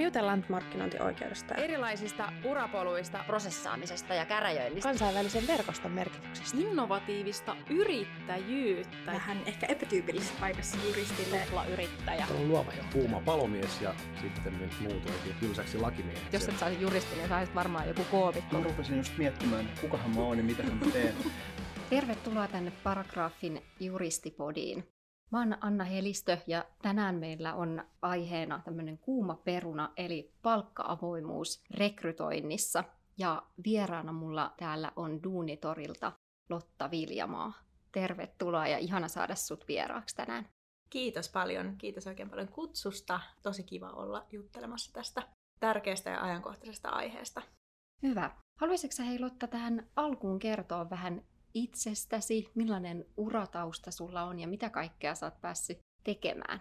Me jutellaan markkinointioikeudesta, erilaisista urapoluista, prosessaamisesta ja käräjöinnistä, kansainvälisen verkoston merkityksestä, innovatiivista yrittäjyyttä, vähän ehkä epätyypillisessä paikassa juristille, yrittäjä. On luova ja kuuma palomies ja sitten nyt muutoinkin tylsäksi lakimieheksi. Jos et saisi juristi, niin saisit varmaan joku koomikko. Mä rupesin just miettimään, että kukahan mä oon ja mitä mä teen. Tervetuloa tänne Paragraafin juristipodiin. Mä oon Anna Helistö ja tänään meillä on aiheena tämmöinen kuuma peruna eli palkka-avoimuus rekrytoinnissa. Ja vieraana mulla täällä on Duunitorilta Lotta Viljamaa. Tervetuloa ja ihana saada sut vieraaksi tänään. Kiitos paljon. Kiitos oikein paljon kutsusta. Tosi kiva olla juttelemassa tästä tärkeästä ja ajankohtaisesta aiheesta. Hyvä. Haluaisitko hei Lotta tähän alkuun kertoa vähän itsestäsi, millainen uratausta sulla on ja mitä kaikkea sä oot päässyt tekemään?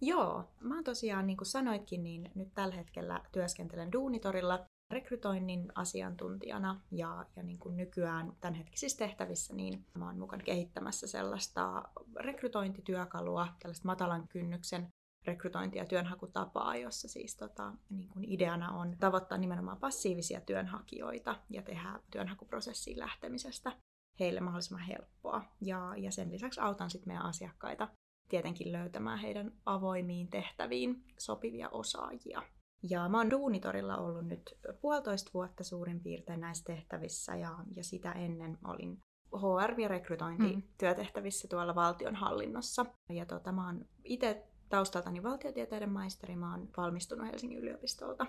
Joo, mä oon tosiaan, niin kuin sanoitkin, niin nyt tällä hetkellä työskentelen Duunitorilla rekrytoinnin asiantuntijana ja, ja niin kuin nykyään tämänhetkisissä tehtävissä niin mä oon mukana kehittämässä sellaista rekrytointityökalua, tällaista matalan kynnyksen rekrytointi- ja työnhakutapaa, jossa siis tota, niin kuin ideana on tavoittaa nimenomaan passiivisia työnhakijoita ja tehdä työnhakuprosessiin lähtemisestä heille mahdollisimman helppoa. Ja, ja sen lisäksi autan sitten meidän asiakkaita tietenkin löytämään heidän avoimiin tehtäviin sopivia osaajia. Ja mä oon Duunitorilla ollut nyt puolitoista vuotta suurin piirtein näissä tehtävissä ja, ja sitä ennen olin HR- ja rekrytointityötehtävissä tuolla valtionhallinnossa. Ja tota, mä oon itse taustaltani valtiotieteiden maisteri, mä oon valmistunut Helsingin yliopistolta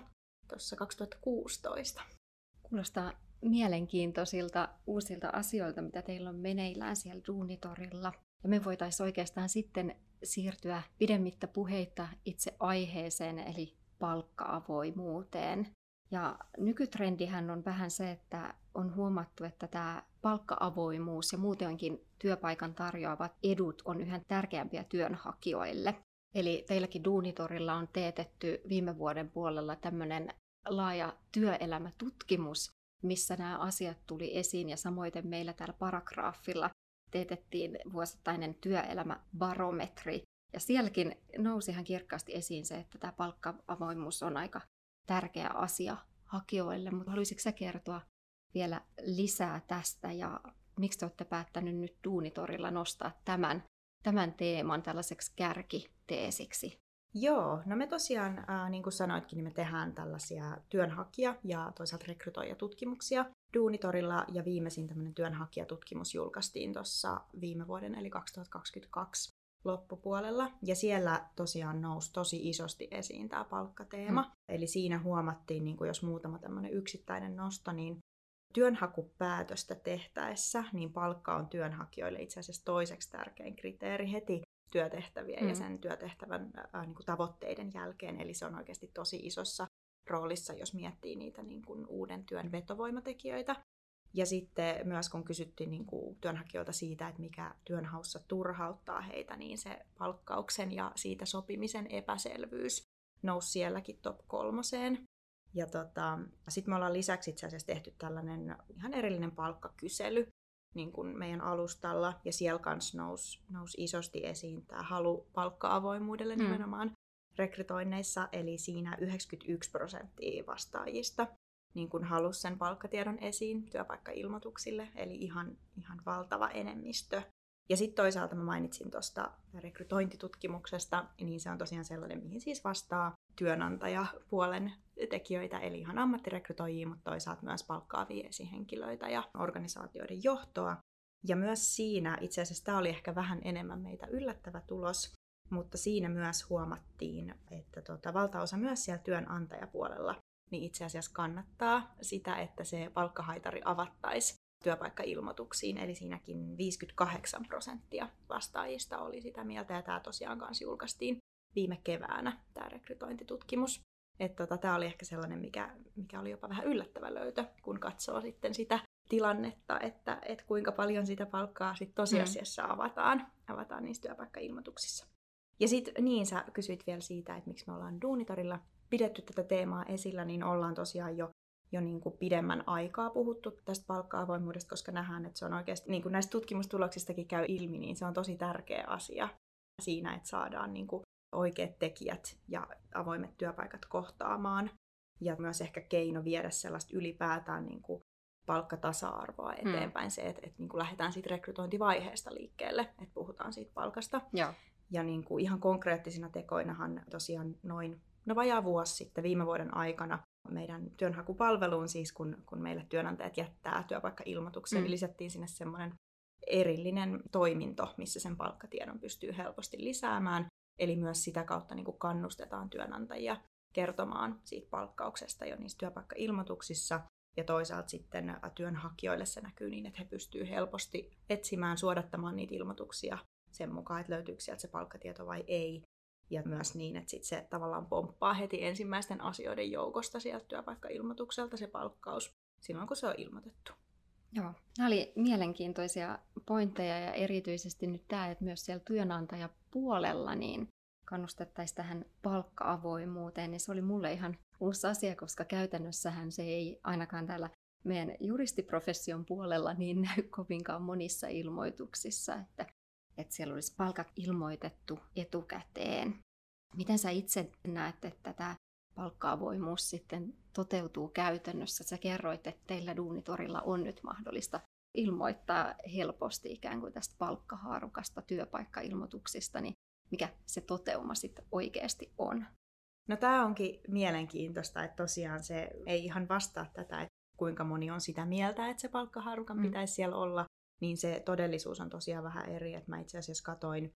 tuossa 2016. Kuulostaa mielenkiintoisilta uusilta asioilta, mitä teillä on meneillään siellä Duunitorilla. Ja me voitaisiin oikeastaan sitten siirtyä pidemmittä puheita itse aiheeseen, eli palkka-avoimuuteen. Ja nykytrendihän on vähän se, että on huomattu, että tämä palkka-avoimuus ja muutenkin työpaikan tarjoavat edut on yhä tärkeämpiä työnhakijoille. Eli teilläkin Duunitorilla on teetetty viime vuoden puolella tämmöinen laaja työelämätutkimus, missä nämä asiat tuli esiin ja samoin meillä täällä paragraafilla teetettiin vuosittainen työelämäbarometri. Ja sielläkin nousi ihan kirkkaasti esiin se, että tämä palkka-avoimuus on aika tärkeä asia hakijoille, mutta haluaisitko sä kertoa vielä lisää tästä ja miksi te olette päättänyt nyt Duunitorilla nostaa tämän, tämän teeman tällaiseksi kärkiteesiksi? Joo, no me tosiaan, äh, niin kuin sanoitkin, niin me tehdään tällaisia työnhakija- ja toisaalta rekrytoijatutkimuksia Duunitorilla, ja viimeisin tämmöinen työnhakijatutkimus julkaistiin tuossa viime vuoden, eli 2022 loppupuolella. Ja siellä tosiaan nousi tosi isosti esiin tämä palkkateema. Hmm. Eli siinä huomattiin, niin kuin jos muutama tämmöinen yksittäinen nosto, niin työnhakupäätöstä tehtäessä, niin palkka on työnhakijoille itse asiassa toiseksi tärkein kriteeri heti työtehtäviä mm. ja sen työtehtävän äh, niin kuin tavoitteiden jälkeen. Eli se on oikeasti tosi isossa roolissa, jos miettii niitä niin kuin uuden työn vetovoimatekijöitä. Ja sitten myös kun kysyttiin niin kuin työnhakijoilta siitä, että mikä työnhaussa turhauttaa heitä, niin se palkkauksen ja siitä sopimisen epäselvyys nousi sielläkin top kolmoseen. Ja tota, sitten me ollaan lisäksi itse asiassa tehty tällainen ihan erillinen palkkakysely, niin kuin meidän alustalla, ja siellä kanssa nousi, nousi isosti esiin tämä halu palkka-avoimuudelle mm. nimenomaan rekrytoinneissa, eli siinä 91 prosenttia vastaajista niin kuin halusi sen palkkatiedon esiin työpaikkailmoituksille, eli ihan, ihan valtava enemmistö. Ja sitten toisaalta mä mainitsin tuosta rekrytointitutkimuksesta, niin se on tosiaan sellainen, mihin siis vastaa työnantajapuolen tekijöitä, eli ihan ammattirekrytoijia, mutta toisaalta myös palkkaavia esihenkilöitä ja organisaatioiden johtoa. Ja myös siinä, itse asiassa tämä oli ehkä vähän enemmän meitä yllättävä tulos, mutta siinä myös huomattiin, että tota, valtaosa myös siellä työnantajapuolella niin itse asiassa kannattaa sitä, että se palkkahaitari avattaisi työpaikkailmoituksiin, eli siinäkin 58 prosenttia vastaajista oli sitä mieltä, ja tämä tosiaan kanssa julkaistiin viime keväänä, tämä rekrytointitutkimus. Että tota, tämä oli ehkä sellainen, mikä, mikä oli jopa vähän yllättävä löytö, kun katsoo sitten sitä tilannetta, että, että kuinka paljon sitä palkkaa sit tosiasiassa mm. avataan, avataan niissä työpaikkailmoituksissa. Ja sitten niin, sä kysyit vielä siitä, että miksi me ollaan Duunitorilla pidetty tätä teemaa esillä, niin ollaan tosiaan jo jo niin kuin pidemmän aikaa puhuttu tästä palkka-avoimuudesta, koska nähdään, että se on oikeasti, niin kuin näistä tutkimustuloksistakin käy ilmi, niin se on tosi tärkeä asia siinä, että saadaan niin kuin oikeat tekijät ja avoimet työpaikat kohtaamaan. Ja myös ehkä keino viedä sellaista ylipäätään niin kuin palkkatasa-arvoa Mm. eteenpäin. Se, että, että niin kuin lähdetään siitä rekrytointivaiheesta liikkeelle, että puhutaan siitä palkasta. Joo. Ja niin kuin ihan konkreettisina tekoinahan tosiaan noin, no vajaa vuosi sitten viime vuoden aikana meidän työnhakupalveluun siis, kun, kun meille työnantajat jättää työpaikkailmoituksen, Mm. mm. niin lisättiin sinne semmoinen erillinen toiminto, missä sen palkkatiedon pystyy helposti lisäämään. Eli myös sitä kautta niin kuin kannustetaan työnantajia kertomaan siitä palkkauksesta jo niissä työpaikkailmoituksissa. Ja toisaalta sitten työnhakijoille se näkyy niin, että he pystyvät helposti etsimään, suodattamaan niitä ilmoituksia sen mukaan, että löytyykö sieltä se palkkatieto vai ei. Ja myös niin, että sit se tavallaan pomppaa heti ensimmäisten asioiden joukosta sieltä työpaikkailmoitukselta se palkkaus silloin, kun se on ilmoitettu. Joo, nämä oli mielenkiintoisia pointteja ja erityisesti nyt tämä, että myös siellä työnantajapuolella niin kannustettaisiin tähän palkka-avoimuuteen, niin se oli mulle ihan uusi asia, koska käytännössähän se ei ainakaan täällä meidän juristiprofession puolella niin näy kovinkaan monissa ilmoituksissa, että, että siellä olisi palkat ilmoitettu etukäteen. Miten sä itse näet, että tämä palkka-avoimuus sitten toteutuu käytännössä? Sä kerroit, että teillä Duunitorilla on nyt mahdollista ilmoittaa helposti ikään kuin tästä palkkahaarukasta työpaikkailmoituksista, niin mikä se toteuma sitten oikeasti on? No tämä onkin mielenkiintoista, että tosiaan se ei ihan vastaa tätä, että kuinka moni on sitä mieltä, että se palkkaharukan Mm. mm. pitäisi siellä olla, niin se todellisuus on tosiaan vähän eri. Että mä itse asiassa katoin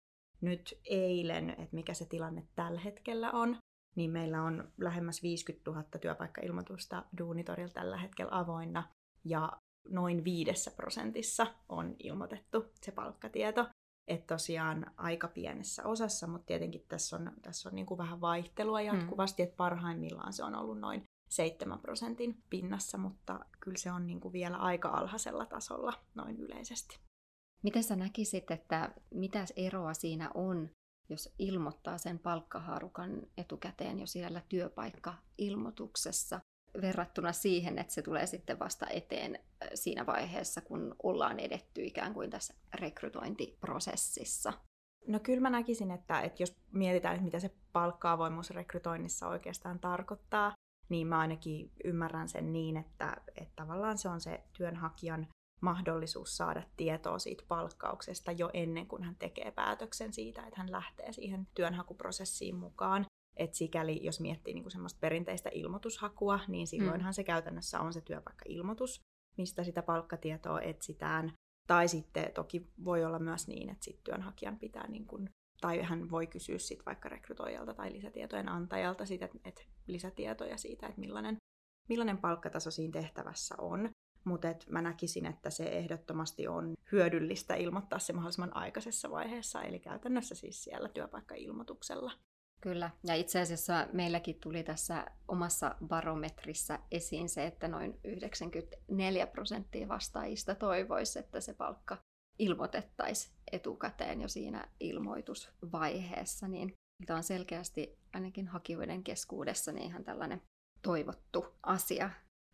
nyt eilen, että mikä se tilanne tällä hetkellä on. Niin meillä on lähemmäs 50 000 työpaikkailmoitusta Duunitorilla tällä hetkellä avoinna ja noin viidessä prosentissa on ilmoitettu se palkkatieto. Että tosiaan aika pienessä osassa, mutta tietenkin tässä on, tässä on niin kuin vähän vaihtelua jatkuvasti, mm. että parhaimmillaan se on ollut noin 7 prosentin pinnassa, mutta kyllä se on niin kuin vielä aika alhaisella tasolla noin yleisesti. Miten sä näkisit, että mitä eroa siinä on, jos ilmoittaa sen palkkahaarukan etukäteen jo siellä työpaikkailmoituksessa verrattuna siihen, että se tulee sitten vasta eteen siinä vaiheessa, kun ollaan edetty ikään kuin tässä rekrytointiprosessissa? No kyllä mä näkisin, että, että jos mietitään, että mitä se palkka-avoimuus rekrytoinnissa oikeastaan tarkoittaa, niin mä ainakin ymmärrän sen niin, että, että tavallaan se on se työnhakijan mahdollisuus saada tietoa siitä palkkauksesta jo ennen kuin hän tekee päätöksen siitä, että hän lähtee siihen työnhakuprosessiin mukaan. Et sikäli, jos miettii niinku semmoista perinteistä ilmoitushakua, niin silloinhan mm. se käytännössä on se työpaikkailmoitus, mistä sitä palkkatietoa etsitään. Tai sitten toki voi olla myös niin, että sit työnhakijan pitää, niin kun, tai hän voi kysyä sit vaikka rekrytoijalta tai lisätietojen antajalta sit, että et lisätietoja siitä, että millainen, millainen palkkataso siinä tehtävässä on. Mutta mä näkisin, että se ehdottomasti on hyödyllistä ilmoittaa se mahdollisimman aikaisessa vaiheessa, eli käytännössä siis siellä työpaikkailmoituksella. Kyllä, ja itse asiassa meilläkin tuli tässä omassa barometrissä esiin se, että noin 94 prosenttia vastaajista toivoisi, että se palkka ilmoitettaisiin etukäteen jo siinä ilmoitusvaiheessa, niin tämä on selkeästi ainakin hakijoiden keskuudessa niin ihan tällainen toivottu asia.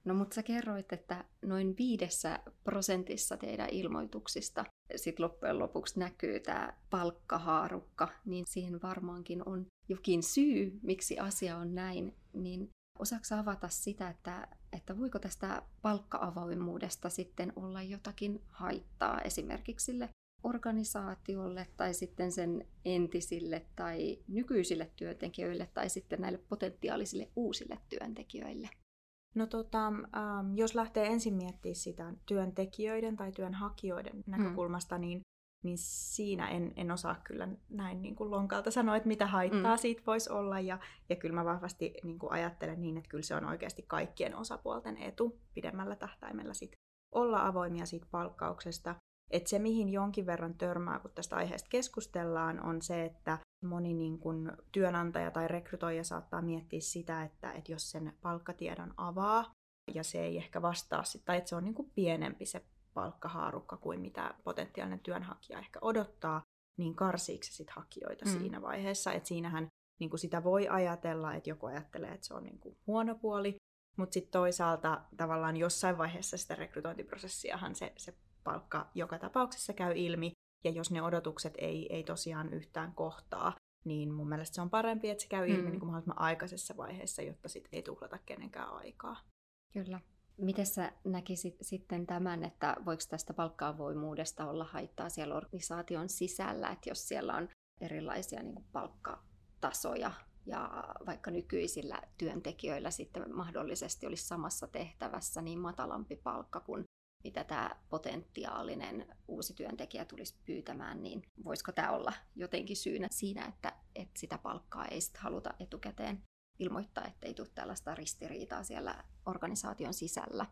No mutta sä kerroit, että noin viidessä prosentissa teidän ilmoituksista sit loppujen lopuksi näkyy tämä palkkahaarukka, niin siihen varmaankin on jokin syy, miksi asia on näin, niin osaako avata sitä, että, että voiko tästä palkka-avoimuudesta sitten olla jotakin haittaa esimerkiksi sille organisaatiolle tai sitten sen entisille tai nykyisille työntekijöille tai sitten näille potentiaalisille uusille työntekijöille? No tota, ähm, jos lähtee ensin miettimään sitä työntekijöiden tai työnhakijoiden näkökulmasta, mm. niin, niin siinä en, en osaa kyllä näin niin kuin lonkalta sanoa, että mitä haittaa mm. siitä voisi olla. Ja, ja kyllä mä vahvasti niin kuin ajattelen niin, että kyllä se on oikeasti kaikkien osapuolten etu pidemmällä tähtäimellä sit olla avoimia siitä palkkauksesta. Että se, mihin jonkin verran törmää, kun tästä aiheesta keskustellaan, on se, että moni niin kun työnantaja tai rekrytoija saattaa miettiä sitä, että, että jos sen palkkatiedon avaa ja se ei ehkä vastaa, sit, tai että se on niin kuin pienempi se palkkahaarukka kuin mitä potentiaalinen työnhakija ehkä odottaa, niin karsiiko se sit hakijoita mm. siinä vaiheessa. Että siinähän niin kuin sitä voi ajatella, että joku ajattelee, että se on niin kuin huono puoli, mutta sitten toisaalta tavallaan jossain vaiheessa sitä rekrytointiprosessiahan se, se palkka joka tapauksessa käy ilmi, ja jos ne odotukset ei, ei tosiaan yhtään kohtaa, niin mun mielestä se on parempi, että se käy ilmi Mm. niin kuin mahdollisimman aikaisessa vaiheessa, jotta sit ei tuhlata kenenkään aikaa. Kyllä. Miten sä näkisit sitten tämän, että voiko tästä palkkaavoimuudesta olla haittaa siellä organisaation sisällä, että jos siellä on erilaisia niin kuin palkkatasoja ja vaikka nykyisillä työntekijöillä sitten mahdollisesti olisi samassa tehtävässä niin matalampi palkka kuin mitä tämä potentiaalinen uusi työntekijä tulisi pyytämään, niin voisiko tämä olla jotenkin syynä siinä, että, että sitä palkkaa ei sitten haluta etukäteen ilmoittaa, ettei tule tällaista ristiriitaa siellä organisaation sisällä.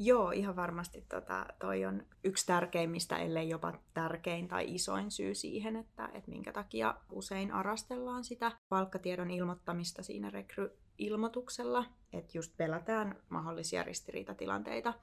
Joo, ihan varmasti tota, toi on yksi tärkeimmistä, ellei jopa tärkein tai isoin syy siihen, että, että minkä takia usein arastellaan sitä palkkatiedon ilmoittamista siinä rekry-ilmoituksella, että just pelätään mahdollisia ristiriitatilanteita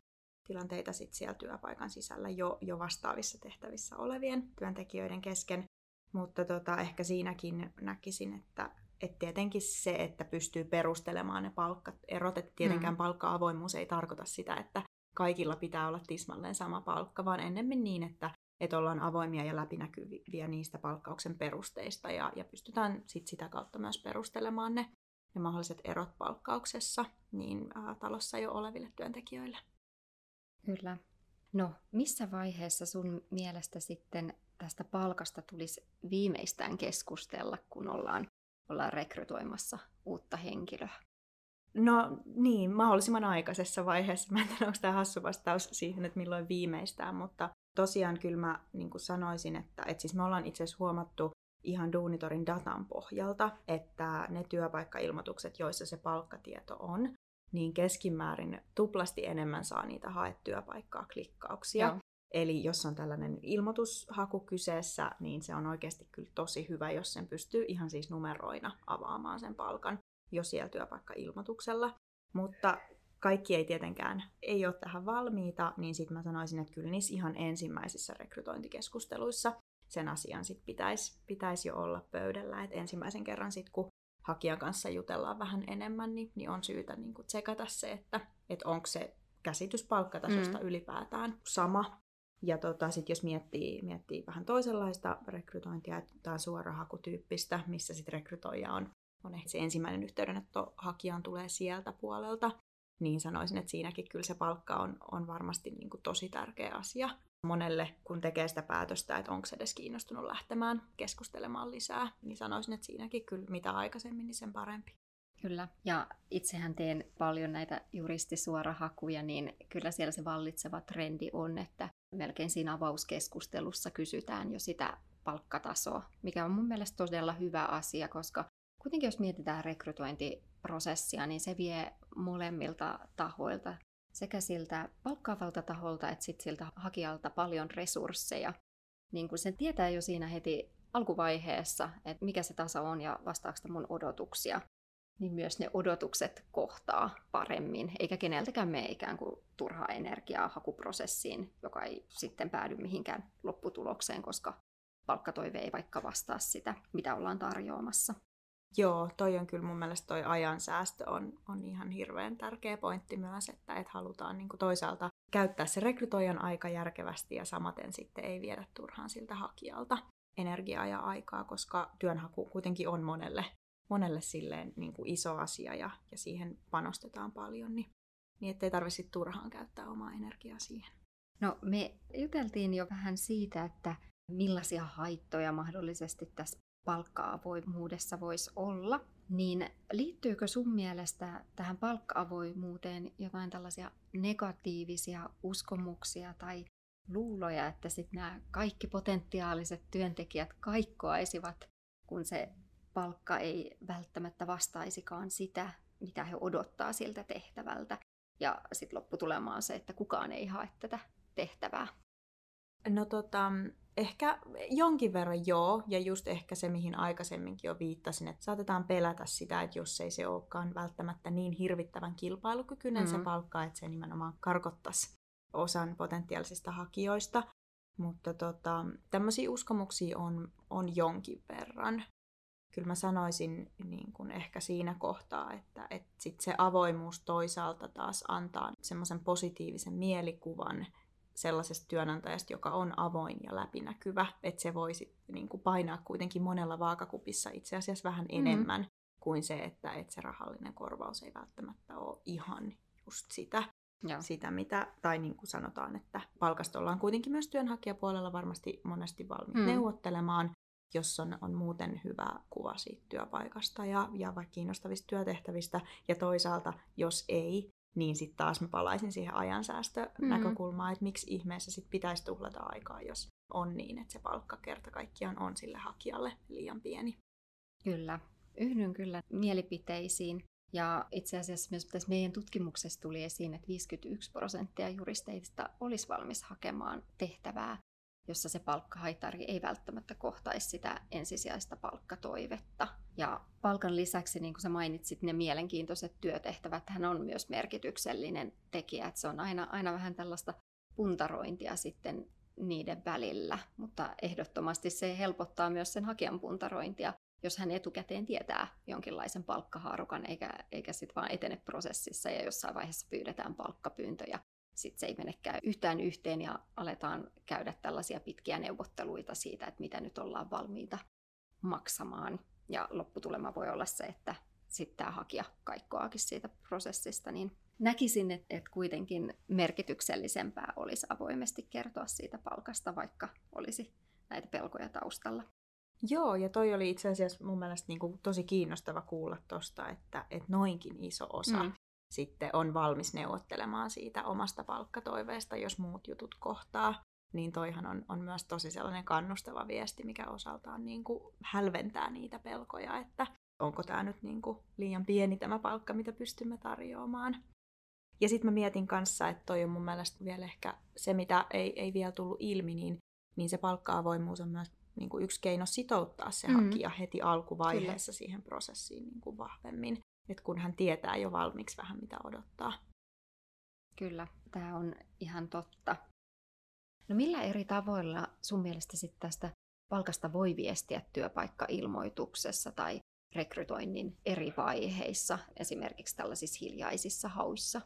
tilanteita sit siellä työpaikan sisällä jo, jo vastaavissa tehtävissä olevien työntekijöiden kesken. Mutta tota, ehkä siinäkin näkisin, että et tietenkin se, että pystyy perustelemaan ne palkkaerot, että tietenkään Mm. palkka-avoimuus ei tarkoita sitä, että kaikilla pitää olla tismalleen sama palkka, vaan ennemmin niin, että, että ollaan avoimia ja läpinäkyviä niistä palkkauksen perusteista ja, ja pystytään sit sitä kautta myös perustelemaan ne, ne mahdolliset erot palkkauksessa niin ää, talossa jo oleville työntekijöille. Kyllä. No, missä vaiheessa sun mielestä sitten tästä palkasta tulisi viimeistään keskustella, kun ollaan, ollaan rekrytoimassa uutta henkilöä? No niin, mahdollisimman aikaisessa vaiheessa. Mä en tiedä, onko tämä hassu vastaus siihen, että milloin viimeistään, mutta tosiaan kyllä mä niin sanoisin, että, että siis me ollaan itse asiassa huomattu ihan Duunitorin datan pohjalta, että ne työpaikkailmoitukset, joissa se palkkatieto on, niin keskimäärin tuplasti enemmän saa niitä haetyöpaikkaa klikkauksia. Joo. Eli jos on tällainen ilmoitushaku kyseessä, niin se on oikeasti kyllä tosi hyvä, jos sen pystyy ihan siis numeroina avaamaan sen palkan jo siellä työpaikkailmoituksella. Mutta kaikki ei tietenkään ei ole tähän valmiita, niin sitten mä sanoisin, että kyllä niissä ihan ensimmäisissä rekrytointikeskusteluissa sen asian sit pitäisi pitäis jo olla pöydällä. Et ensimmäisen kerran sitten, kun hakijan kanssa jutellaan vähän enemmän, niin, niin on syytä niin kuin tsekata se, että, että onko se käsitys palkkatasosta Mm. ylipäätään sama. Ja tota, sit jos miettii, miettii vähän toisenlaista rekrytointia, tämä suorahakutyyppistä, missä sitten rekrytoija on, on ehkä se ensimmäinen yhteydenotto hakijaan tulee sieltä puolelta, niin sanoisin, että siinäkin kyllä se palkka on, on varmasti niin kuin tosi tärkeä asia monelle, kun tekee sitä päätöstä, että onko se edes kiinnostunut lähtemään keskustelemaan lisää, niin sanoisin, että siinäkin kyllä mitä aikaisemmin, niin sen parempi. Kyllä, ja itsehän teen paljon näitä juristisuorahakuja, niin kyllä siellä se vallitseva trendi on, että melkein siinä avauskeskustelussa kysytään jo sitä palkkatasoa, mikä on mun mielestä todella hyvä asia, koska kuitenkin jos mietitään rekrytointiprosessia, niin se vie molemmilta tahoilta, sekä siltä palkkaavalta taholta että sit siltä hakijalta paljon resursseja. Niin kun sen tietää jo siinä heti alkuvaiheessa, että mikä se taso on ja vastaako mun odotuksia, niin myös ne odotukset kohtaa paremmin, eikä keneltäkään mene ikään kuin turhaa energiaa hakuprosessiin, joka ei sitten päädy mihinkään lopputulokseen, koska palkkatoive ei vaikka vastaa sitä, mitä ollaan tarjoamassa. Joo, toi on kyllä mun mielestä toi ajansäästö on, on ihan hirveän tärkeä pointti myös, että et halutaan niin toisaalta käyttää se rekrytoijan aika järkevästi ja samaten sitten ei viedä turhaan siltä hakijalta energiaa ja aikaa, koska työnhaku kuitenkin on monelle, monelle silleen niin kuin iso asia ja, ja siihen panostetaan paljon, niin, niin ettei tarvitse turhaan käyttää omaa energiaa siihen. No me juteltiin jo vähän siitä, että millaisia haittoja mahdollisesti tässä palkka-avoimuudessa voisi olla, niin liittyykö sun mielestä tähän palkka-avoimuuteen jotain tällaisia negatiivisia uskomuksia tai luuloja, että sitten nämä kaikki potentiaaliset työntekijät kaikkoaisivat, kun se palkka ei välttämättä vastaisikaan sitä, mitä he odottaa siltä tehtävältä. Ja sitten lopputulema on se, että kukaan ei hae tätä tehtävää. No tota, ehkä jonkin verran joo, ja just ehkä se, mihin aikaisemminkin jo viittasin, että saatetaan pelätä sitä, että jos ei se olekaan välttämättä niin hirvittävän kilpailukykyinen mm-hmm. se palkka, että se nimenomaan karkottaisi osan potentiaalisista hakijoista. Mutta tota, tämmöisiä uskomuksia on, on jonkin verran. Kyllä mä sanoisin niin kun ehkä siinä kohtaa, että, että sit se avoimuus toisaalta taas antaa semmoisen positiivisen mielikuvan sellaisesta työnantajasta, joka on avoin ja läpinäkyvä, että se voisi niin kuin painaa kuitenkin monella vaakakupissa itse asiassa vähän Mm. enemmän kuin se, että, että se rahallinen korvaus ei välttämättä ole ihan just sitä, sitä mitä, tai niin kuin sanotaan, että palkasta ollaan kuitenkin myös työnhakijapuolella varmasti monesti valmiit Mm. mm. neuvottelemaan, jos on, on muuten hyvä kuva siitä työpaikasta ja, ja vaikka kiinnostavista työtehtävistä. Ja toisaalta, jos ei, niin sitten taas mä palaisin siihen ajansäästönäkökulmaan, että miksi ihmeessä sit pitäisi tuhlata aikaa, jos on niin, että se palkka kerta kaikkiaan on sille hakijalle liian pieni. Kyllä. Yhdyn kyllä mielipiteisiin. Ja itse asiassa myös tässä meidän tutkimuksessa tuli esiin, että 51 prosenttia juristeista olisi valmis hakemaan tehtävää, jossa se palkkahaitari ei välttämättä kohtaisi sitä ensisijaista palkkatoivetta. Ja palkan lisäksi, niin kuin sä mainitsit, ne mielenkiintoiset työtehtävät hän on myös merkityksellinen tekijä. Että se on aina, aina vähän tällaista puntarointia sitten niiden välillä, mutta ehdottomasti se helpottaa myös sen hakijan puntarointia, jos hän etukäteen tietää jonkinlaisen palkkahaarukan, eikä, eikä sitten vaan etene prosessissa ja jossain vaiheessa pyydetään palkkapyyntöjä. Sitten se ei menekään yhtään yhteen ja aletaan käydä tällaisia pitkiä neuvotteluita siitä, että mitä nyt ollaan valmiita maksamaan. Ja lopputulema voi olla se, että sitten tämä hakija kaikkoakin siitä prosessista, niin näkisin, että, että kuitenkin merkityksellisempää olisi avoimesti kertoa siitä palkasta, vaikka olisi näitä pelkoja taustalla. Joo, ja toi oli itse asiassa mun mielestä niin kuin tosi kiinnostava kuulla tosta, että, että noinkin iso osa mm. Sitten on valmis neuvottelemaan siitä omasta palkkatoiveesta, jos muut jutut kohtaa. Niin toihan on, on myös tosi sellainen kannustava viesti, mikä osaltaan niin kuin hälventää niitä pelkoja, että onko tämä nyt niin kuin liian pieni tämä palkka, mitä pystymme tarjoamaan. Ja sitten mä mietin kanssa, että toi on mun mielestä vielä ehkä se, mitä ei, ei vielä tullut ilmi, niin, niin se palkka-avoimuus on myös niin kuin yksi keino sitouttaa se Mm. hakija heti alkuvaiheessa Kyllä. siihen prosessiin niin kuin vahvemmin. Et kun hän tietää jo valmiiksi vähän mitä odottaa. Kyllä, tämä on ihan totta. No millä eri tavoilla sun mielestä sitten tästä palkasta voi viestiä työpaikkailmoituksessa tai rekrytoinnin eri vaiheissa, esimerkiksi tällaisissa hiljaisissa hauissa?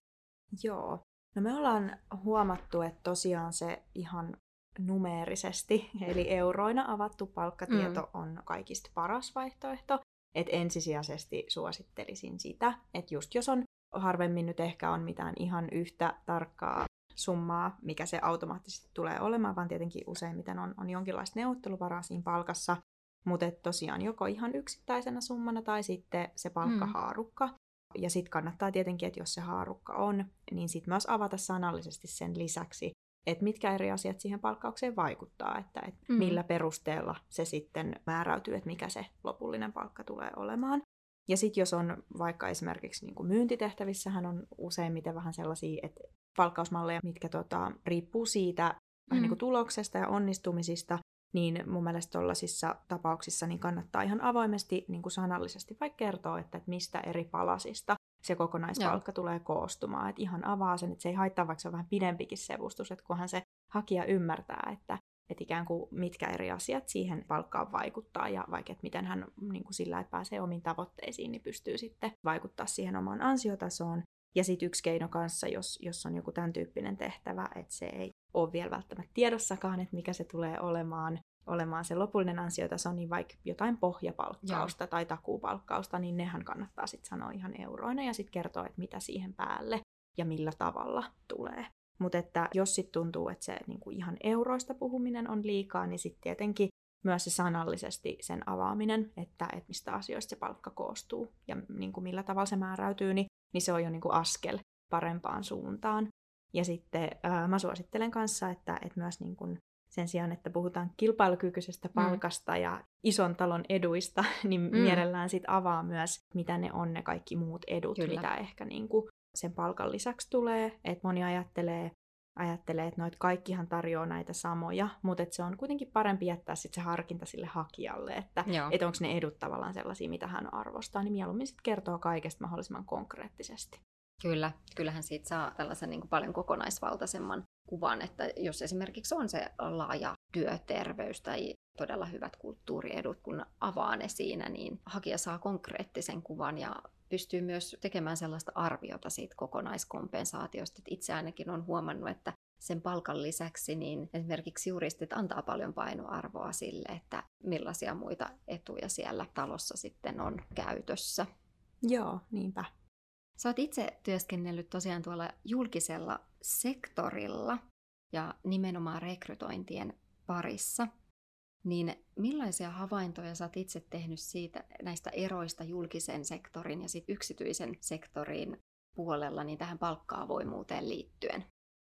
Joo. No me ollaan huomattu, että tosiaan se ihan numeerisesti, eli euroina avattu palkkatieto mm. on kaikista paras vaihtoehto. Et ensisijaisesti suosittelisin sitä, että just jos on harvemmin nyt ehkä on mitään ihan yhtä tarkkaa summaa, mikä se automaattisesti tulee olemaan, vaan tietenkin useimmiten on, on jonkinlaista neuvotteluvaraa siinä palkassa, mutta tosiaan joko ihan yksittäisenä summana tai sitten se palkkahaarukka. Mm. Ja sitten kannattaa tietenkin, että jos se haarukka on, niin sitten myös avata sanallisesti sen lisäksi, että mitkä eri asiat siihen palkkaukseen vaikuttaa, että, että mm. millä perusteella se sitten määräytyy, että mikä se lopullinen palkka tulee olemaan. Ja sitten jos on vaikka esimerkiksi niin kuin myyntitehtävissähän on useimmiten vähän sellaisia että palkkausmalleja, mitkä tota, riippuu siitä mm. vähän niin kuin tuloksesta ja onnistumisista, niin mun mielestä tuollaisissa tapauksissa niin kannattaa ihan avoimesti niin kuin sanallisesti vaikka kertoa, että, että mistä eri palasista se kokonaispalkka Joo. tulee koostumaan. Että ihan avaa sen, että se ei haittaa, vaikka se on vähän pidempikin sevustus, että kunhan se hakija ymmärtää, että, että ikään kuin mitkä eri asiat siihen palkkaan vaikuttaa ja vaikka että miten hän niin kuin sillä, että pääsee omiin tavoitteisiin, niin pystyy sitten vaikuttaa siihen omaan ansiotasoon. Ja sitten yksi keino kanssa, jos, jos on joku tämän tyyppinen tehtävä, että se ei ole vielä välttämättä tiedossakaan, että mikä se tulee olemaan, olemaan se lopullinen ansiotaso, niin vaikka jotain pohjapalkkausta Joo. tai takuupalkkausta, niin nehän kannattaa sitten sanoa ihan euroina ja sitten kertoa, että mitä siihen päälle ja millä tavalla tulee. Mutta että jos sitten tuntuu, että se niinku ihan euroista puhuminen on liikaa, niin sitten tietenkin myös se sanallisesti sen avaaminen, että, että mistä asioista se palkka koostuu ja niinku millä tavalla se määräytyy, niin, niin se on jo niinku askel parempaan suuntaan. Ja sitten ää, mä suosittelen kanssa, että, että myös niin kun sen sijaan, että puhutaan kilpailukykyisestä palkasta mm. ja ison talon eduista, niin mm. mielellään sit avaa myös, mitä ne on ne kaikki muut edut, Kyllä. mitä ehkä niin kuin sen palkan lisäksi tulee. Että moni ajattelee, ajattelee, että noit kaikkihan tarjoaa näitä samoja, mutta se on kuitenkin parempi jättää sit se harkinta sille hakijalle, että et onko ne edut tavallaan sellaisia, mitä hän arvostaa, niin mieluummin sitten kertoo kaikesta mahdollisimman konkreettisesti. Kyllä, kyllähän siitä saa tällaisen niin kuin paljon kokonaisvaltaisemman kuvan, että jos esimerkiksi on se laaja työterveys tai todella hyvät kulttuuriedut, kun avaa ne siinä, niin hakija saa konkreettisen kuvan ja pystyy myös tekemään sellaista arviota siitä kokonaiskompensaatiosta. Että itse ainakin on huomannut, että sen palkan lisäksi, niin esimerkiksi juristit antaa paljon painoarvoa sille, että millaisia muita etuja siellä talossa sitten on käytössä. Joo, niinpä. Sä oot itse työskennellyt tosiaan tuolla julkisella sektorilla ja nimenomaan rekrytointien parissa. Niin millaisia havaintoja sä oot itse tehnyt siitä näistä eroista julkisen sektorin ja sit yksityisen sektorin puolella niin tähän palkkaavoimuuteen liittyen?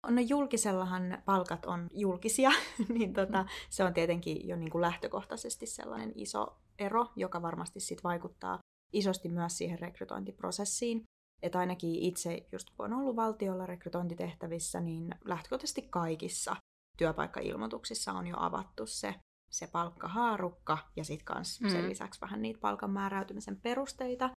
No julkisellahan palkat on julkisia, niin tota, se on tietenkin jo niin kuin lähtökohtaisesti sellainen iso ero, joka varmasti sit vaikuttaa isosti myös siihen rekrytointiprosessiin. Että ainakin itse, just kun on ollut valtiolla rekrytointitehtävissä, niin lähtökohtaisesti kaikissa työpaikkailmoituksissa on jo avattu se, se palkkahaarukka ja sitten myös mm. sen lisäksi vähän niitä palkan määräytymisen perusteita.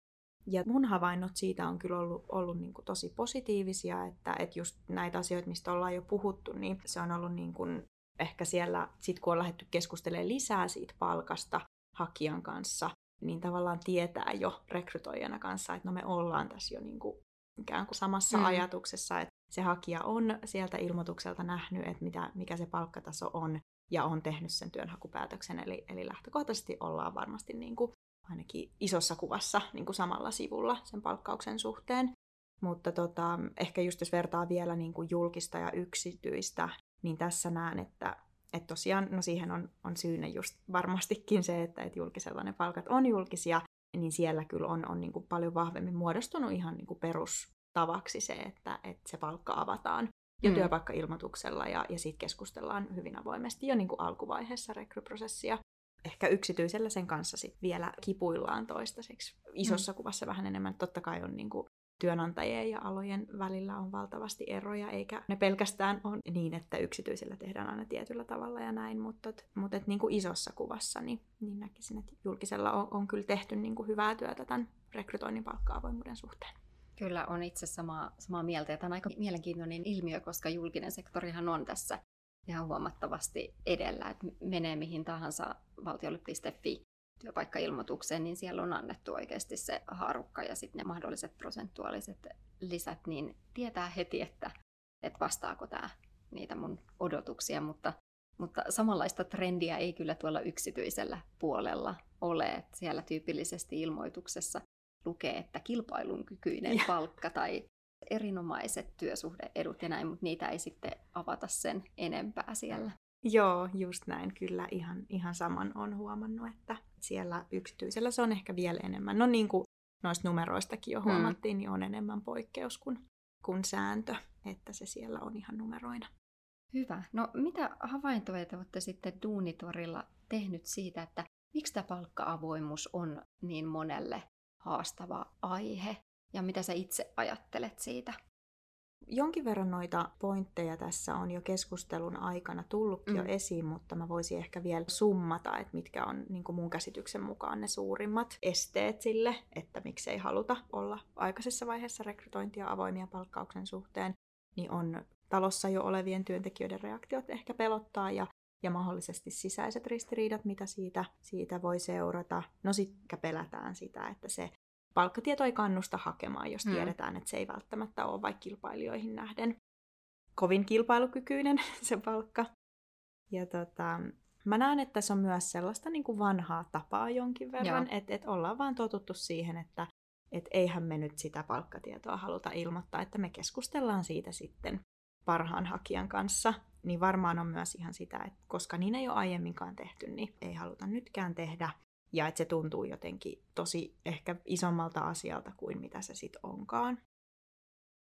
Ja mun havainnot siitä on kyllä ollut, ollut niin kuin tosi positiivisia, että, että just näitä asioita, mistä ollaan jo puhuttu, niin se on ollut niin kuin ehkä siellä, sit kun on lähdetty keskustelemaan lisää siitä palkasta hakijan kanssa, niin tavallaan tietää jo rekrytoijana kanssa, että no me ollaan tässä jo niin kuin ikään kuin samassa mm. ajatuksessa, että se hakija on sieltä ilmoitukselta nähnyt, että mitä, mikä se palkkataso on, ja on tehnyt sen työnhakupäätöksen. Eli, eli lähtökohtaisesti ollaan varmasti niin kuin ainakin isossa kuvassa niin kuin samalla sivulla sen palkkauksen suhteen. Mutta tota, ehkä just jos vertaa vielä niin kuin julkista ja yksityistä, niin tässä näen, että, että tosiaan no siihen on, on syynä just varmastikin se, että, että julkisella ne palkat on julkisia, niin siellä kyllä on, on niin kuin paljon vahvemmin muodostunut ihan niin kuin perustavaksi se, että, että se palkka avataan jo mm. työpaikkailmoituksella ja, ja siitä keskustellaan hyvin avoimesti jo niin kuin alkuvaiheessa rekryprosessia ehkä yksityisellä sen kanssa sit vielä kipuillaan toistaiseksi. Isossa mm. kuvassa vähän enemmän. Totta kai on niin kuin työnantajien ja alojen välillä on valtavasti eroja, eikä ne pelkästään on niin, että yksityisellä tehdään aina tietyllä tavalla ja näin, mutta, mutta et niin kuin isossa kuvassa niin, niin näkisin, että julkisella on, on kyllä tehty niin kuin hyvää työtä tämän rekrytoinnin palkka-avoimuuden suhteen. Kyllä on itse samaa, samaa mieltä ja tämä on aika mielenkiintoinen ilmiö, koska julkinen sektorihan on tässä ihan huomattavasti edellä, että menee mihin tahansa valtiolle.fi työpaikkailmoitukseen, niin siellä on annettu oikeasti se haarukka ja sitten ne mahdolliset prosentuaaliset lisät, niin tietää heti, että, että vastaako tämä niitä mun odotuksia, mutta, mutta samanlaista trendiä ei kyllä tuolla yksityisellä puolella ole, että siellä tyypillisesti ilmoituksessa lukee, että kilpailun kykyinen palkka tai erinomaiset työsuhdeedut ja näin, mutta niitä ei sitten avata sen enempää siellä. Joo, just näin. Kyllä ihan, ihan saman on huomannut, että siellä yksityisellä se on ehkä vielä enemmän. No niin kuin noista numeroistakin jo mm. huomattiin, mm. niin on enemmän poikkeus kuin, kuin sääntö, että se siellä on ihan numeroina. Hyvä. No mitä havaintoja te olette sitten Duunitorilla tehnyt siitä, että miksi tämä palkka-avoimuus on niin monelle haastava aihe? ja mitä sä itse ajattelet siitä? Jonkin verran noita pointteja tässä on jo keskustelun aikana tullutkin mm. jo esiin, mutta mä voisin ehkä vielä summata, että mitkä on niin mun käsityksen mukaan ne suurimmat esteet sille, että miksei haluta olla aikaisessa vaiheessa rekrytointia avoimia palkkauksen suhteen, niin on talossa jo olevien työntekijöiden reaktiot ehkä pelottaa ja ja mahdollisesti sisäiset ristiriidat, mitä siitä, siitä voi seurata. No sitten pelätään sitä, että se palkkatieto ei kannusta hakemaan, jos mm. tiedetään, että se ei välttämättä ole vaikka kilpailijoihin nähden kovin kilpailukykyinen se palkka. Ja tota, mä näen, että se on myös sellaista niin kuin vanhaa tapaa jonkin verran, että et ollaan vaan totuttu siihen, että et eihän me nyt sitä palkkatietoa haluta ilmoittaa, että me keskustellaan siitä sitten parhaan hakijan kanssa, niin varmaan on myös ihan sitä, että koska niin ei ole aiemminkaan tehty, niin ei haluta nytkään tehdä ja että se tuntuu jotenkin tosi ehkä isommalta asialta kuin mitä se sitten onkaan.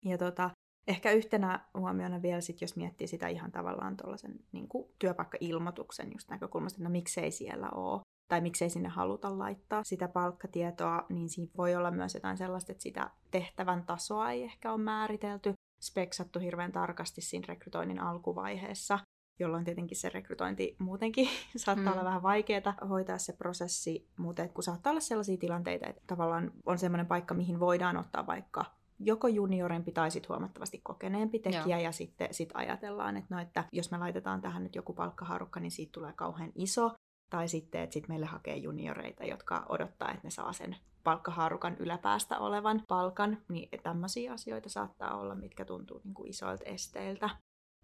Ja tota, ehkä yhtenä huomiona vielä sit, jos miettii sitä ihan tavallaan tuollaisen niin työpaikka-ilmoituksen just näkökulmasta, että no miksei siellä ole, tai miksei sinne haluta laittaa sitä palkkatietoa, niin siinä voi olla myös jotain sellaista, että sitä tehtävän tasoa ei ehkä ole määritelty, speksattu hirveän tarkasti siinä rekrytoinnin alkuvaiheessa, jolloin tietenkin se rekrytointi muutenkin saattaa mm. olla vähän vaikeaa hoitaa se prosessi, mutta kun saattaa olla sellaisia tilanteita, että tavallaan on semmoinen paikka, mihin voidaan ottaa vaikka joko juniorempi tai sitten huomattavasti kokeneempi tekijä, Joo. ja sitten sit ajatellaan, että, no, että jos me laitetaan tähän nyt joku palkkaharukka, niin siitä tulee kauhean iso, tai sitten, että sit meille hakee junioreita, jotka odottaa, että ne saa sen palkkahaarukan yläpäästä olevan palkan, niin tämmöisiä asioita saattaa olla, mitkä tuntuu niin kuin isoilta esteiltä.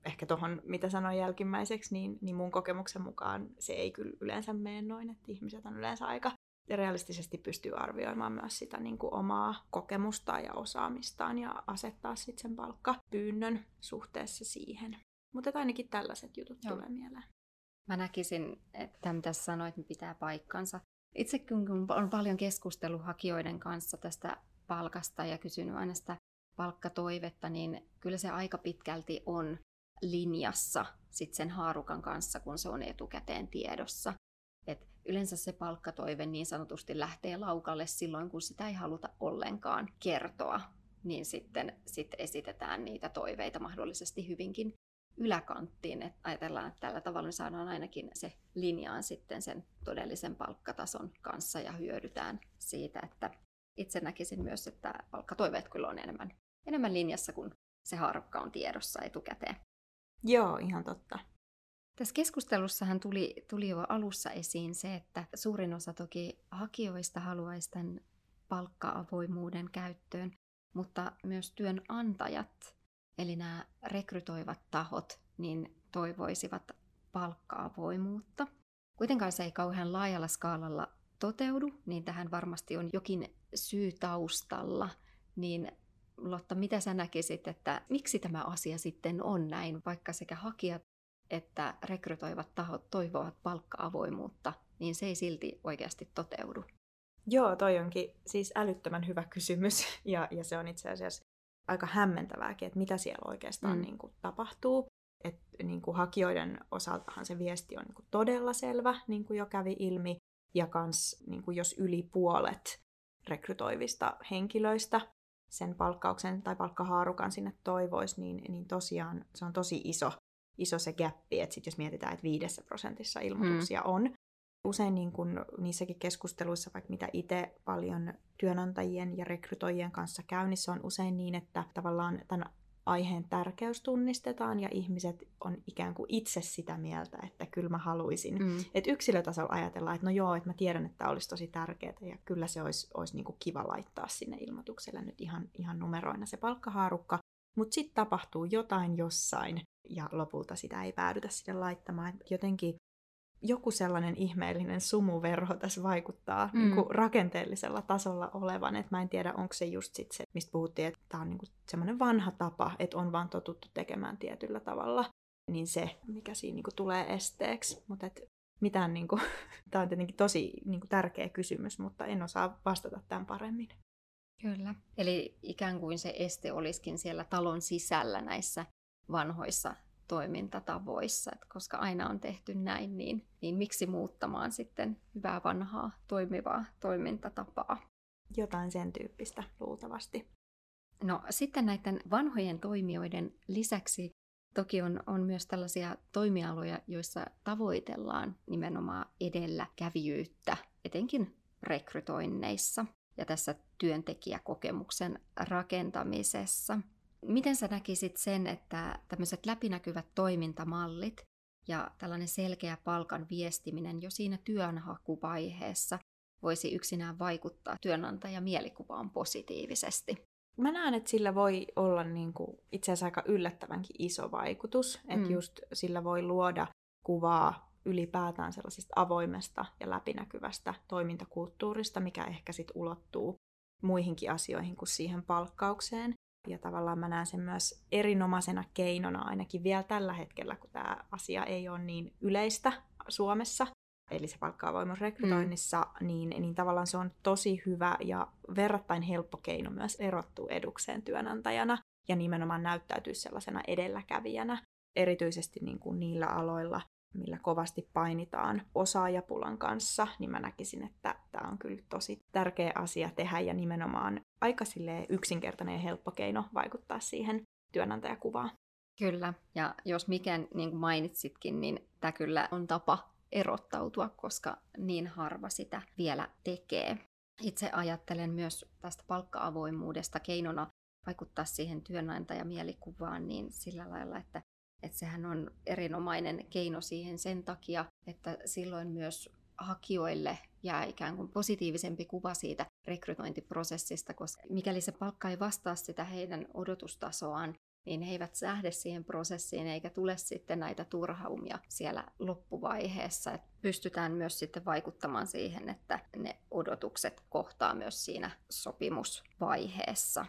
Ehkä tuohon, mitä sanoin jälkimmäiseksi, niin, niin mun kokemuksen mukaan se ei kyllä yleensä mene noin, että ihmiset on yleensä aika realistisesti pystyy arvioimaan myös sitä niin kuin omaa kokemusta ja osaamistaan ja asettaa sitten sen palkkapyynnön suhteessa siihen. Mutta ainakin tällaiset jutut Joo. tulee mieleen. Mä näkisin, että mitä sanoit, niin pitää paikkansa. Itse kun on paljon keskustellut hakijoiden kanssa tästä palkasta ja kysynyt aina sitä palkkatoivetta, niin kyllä se aika pitkälti on linjassa sit sen haarukan kanssa, kun se on etukäteen tiedossa. Et yleensä se palkkatoive niin sanotusti lähtee laukalle silloin, kun sitä ei haluta ollenkaan kertoa, niin sitten sit esitetään niitä toiveita mahdollisesti hyvinkin yläkanttiin. Et ajatellaan, että tällä tavalla me saadaan ainakin se linjaan sitten sen todellisen palkkatason kanssa ja hyödytään siitä, että itse näkisin myös, että palkkatoiveet kyllä on enemmän, enemmän linjassa, kun se haarukka on tiedossa etukäteen. Joo, ihan totta. Tässä keskustelussahan tuli, tuli jo alussa esiin se, että suurin osa toki hakijoista haluaisi tämän palkka-avoimuuden käyttöön, mutta myös työnantajat, eli nämä rekrytoivat tahot, niin toivoisivat palkka-avoimuutta. Kuitenkaan se ei kauhean laajalla skaalalla toteudu, niin tähän varmasti on jokin syy taustalla. Niin Lotta, mitä sä näkisit, että miksi tämä asia sitten on näin, vaikka sekä hakijat että rekrytoivat tahot toivovat palkka-avoimuutta, niin se ei silti oikeasti toteudu? Joo, toi onkin siis älyttömän hyvä kysymys ja, ja se on itse asiassa aika hämmentävääkin, että mitä siellä oikeastaan mm. niin kuin, tapahtuu. Et, niin kuin, hakijoiden osaltahan se viesti on niin kuin, todella selvä, niin kuin jo kävi ilmi, ja kans, niin kuin, jos yli puolet rekrytoivista henkilöistä sen palkkauksen tai palkkahaarukan sinne toivoisi, niin, niin tosiaan se on tosi iso iso se gappi, että sit jos mietitään, että viidessä prosentissa ilmoituksia mm. on, usein niin kun niissäkin keskusteluissa, vaikka mitä itse paljon työnantajien ja rekrytoijien kanssa käynnissä on usein niin, että tavallaan tämän aiheen tärkeys tunnistetaan ja ihmiset on ikään kuin itse sitä mieltä, että kyllä mä haluaisin. Mm. Että yksilötasolla ajatellaan, että no joo, että mä tiedän, että tämä olisi tosi tärkeää ja kyllä se olisi, olisi niin kuin kiva laittaa sinne ilmoitukselle nyt ihan, ihan numeroina se palkkahaarukka. Mutta sitten tapahtuu jotain jossain ja lopulta sitä ei päädytä sinne laittamaan. Jotenkin joku sellainen ihmeellinen sumuverho tässä vaikuttaa mm. niin rakenteellisella tasolla olevan. Et mä en tiedä, onko se just sit se, mistä puhuttiin, että tämä on niin semmoinen vanha tapa, että on vaan totuttu tekemään tietyllä tavalla. Niin se, mikä siinä niin tulee esteeksi. Mutta mitään, niin kuin, tämä on tietenkin tosi niin kuin tärkeä kysymys, mutta en osaa vastata tämän paremmin. Kyllä. Eli ikään kuin se este olisikin siellä talon sisällä näissä vanhoissa toimintatavoissa, että koska aina on tehty näin, niin, niin miksi muuttamaan sitten hyvää vanhaa toimivaa toimintatapaa? Jotain sen tyyppistä luultavasti. No sitten näiden vanhojen toimijoiden lisäksi toki on, on myös tällaisia toimialoja, joissa tavoitellaan nimenomaan edelläkävijyyttä, etenkin rekrytoinneissa ja tässä työntekijäkokemuksen rakentamisessa. Miten sä näkisit sen, että tämmöiset läpinäkyvät toimintamallit ja tällainen selkeä palkan viestiminen jo siinä työnhakuvaiheessa voisi yksinään vaikuttaa työnantajan mielikuvaan positiivisesti? Mä näen, että sillä voi olla niin kuin itse asiassa aika yllättävänkin iso vaikutus. Mm. Että just sillä voi luoda kuvaa ylipäätään sellaisesta avoimesta ja läpinäkyvästä toimintakulttuurista, mikä ehkä sitten ulottuu muihinkin asioihin kuin siihen palkkaukseen. Ja tavallaan mä näen sen myös erinomaisena keinona ainakin vielä tällä hetkellä, kun tämä asia ei ole niin yleistä Suomessa, eli se palkka rekrytoinnissa, mm. niin, niin tavallaan se on tosi hyvä ja verrattain helppo keino myös erottua edukseen työnantajana ja nimenomaan näyttäytyä sellaisena edelläkävijänä, erityisesti niin kuin niillä aloilla, millä kovasti painitaan osaajapulan kanssa, niin mä näkisin, että tämä on kyllä tosi tärkeä asia tehdä ja nimenomaan aika yksinkertainen ja helppo keino vaikuttaa siihen työnantajakuvaan. Kyllä, ja jos mikä niin kuin mainitsitkin, niin tämä kyllä on tapa erottautua, koska niin harva sitä vielä tekee. Itse ajattelen myös tästä palkka-avoimuudesta keinona vaikuttaa siihen työnantajamielikuvaan niin sillä lailla, että että sehän on erinomainen keino siihen sen takia, että silloin myös hakijoille jää ikään kuin positiivisempi kuva siitä rekrytointiprosessista, koska mikäli se palkka ei vastaa sitä heidän odotustasoaan, niin he eivät sähde siihen prosessiin eikä tule sitten näitä turhaumia siellä loppuvaiheessa. Et pystytään myös sitten vaikuttamaan siihen, että ne odotukset kohtaa myös siinä sopimusvaiheessa.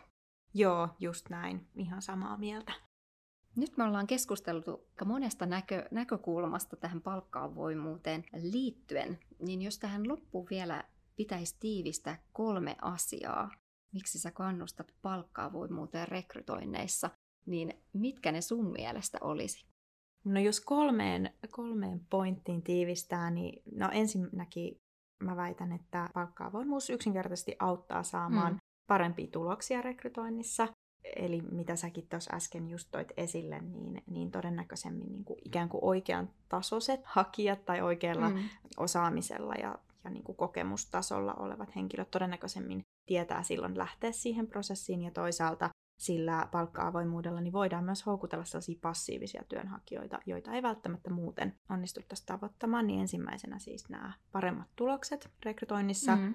Joo, just näin. Ihan samaa mieltä. Nyt me ollaan keskusteltu monesta näkö, näkökulmasta tähän palkkaavoimuuteen liittyen, niin jos tähän loppuun vielä pitäisi tiivistää kolme asiaa, miksi sä kannustat palkkaavoimuuteen rekrytoinneissa, niin mitkä ne sun mielestä olisi? No jos kolmeen, kolmeen pointtiin tiivistää, niin no ensinnäkin mä väitän, että palkkaavoimuus yksinkertaisesti auttaa saamaan mm. parempia tuloksia rekrytoinnissa. Eli mitä säkin tuossa äsken just toit esille, niin, niin todennäköisemmin niin kuin ikään kuin oikean tasoiset hakijat tai oikealla mm. osaamisella ja, ja niin kuin kokemustasolla olevat henkilöt todennäköisemmin tietää silloin lähteä siihen prosessiin ja toisaalta sillä palkka-avoimuudella niin voidaan myös houkutella sellaisia passiivisia työnhakijoita, joita ei välttämättä muuten onnistuttaisi tavoittamaan, niin ensimmäisenä siis nämä paremmat tulokset rekrytoinnissa. Mm.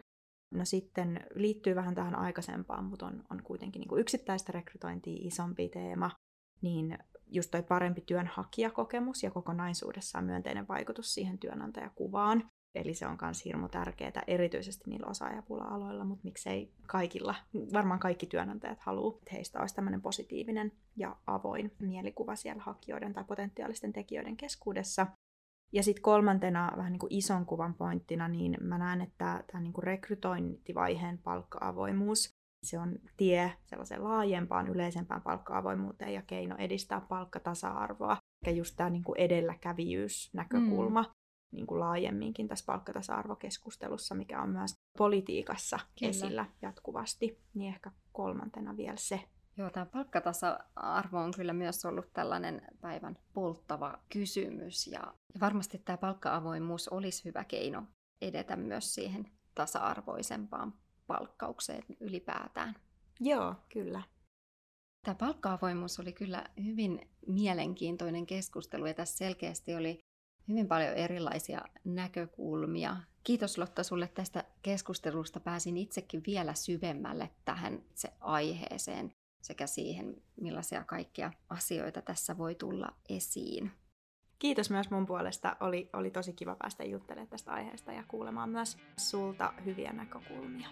No sitten liittyy vähän tähän aikaisempaan, mutta on, on kuitenkin niin kuin yksittäistä rekrytointia isompi teema, niin just toi parempi työnhakijakokemus ja kokonaisuudessaan myönteinen vaikutus siihen työnantajakuvaan. Eli se on myös hirmu tärkeää, erityisesti niillä osaajapula-aloilla, mutta miksei kaikilla, varmaan kaikki työnantajat haluaa, että heistä olisi tämmöinen positiivinen ja avoin mielikuva siellä hakijoiden tai potentiaalisten tekijöiden keskuudessa. Ja sitten kolmantena vähän niin kuin ison kuvan pointtina, niin mä näen, että tämä niin kuin rekrytointivaiheen palkka-avoimuus, se on tie sellaiseen laajempaan, yleisempään palkka-avoimuuteen ja keino edistää palkkatasa-arvoa. Ja just tämä niin kuin edelläkävijyysnäkökulma, mm niin kuin laajemminkin tässä palkkatasa-arvokeskustelussa, mikä on myös politiikassa Kyllä. esillä jatkuvasti, niin ehkä kolmantena vielä se. Joo, tämä palkkatasa-arvo on kyllä myös ollut tällainen päivän polttava kysymys ja varmasti tämä palkka-avoimuus olisi hyvä keino edetä myös siihen tasa-arvoisempaan palkkaukseen ylipäätään. Joo, kyllä. Tämä palkka-avoimuus oli kyllä hyvin mielenkiintoinen keskustelu ja tässä selkeästi oli hyvin paljon erilaisia näkökulmia. Kiitos Lotta sulle tästä keskustelusta. Pääsin itsekin vielä syvemmälle tähän se aiheeseen sekä siihen, millaisia kaikkia asioita tässä voi tulla esiin. Kiitos myös mun puolesta. Oli, oli tosi kiva päästä juttelemaan tästä aiheesta ja kuulemaan myös sulta hyviä näkökulmia.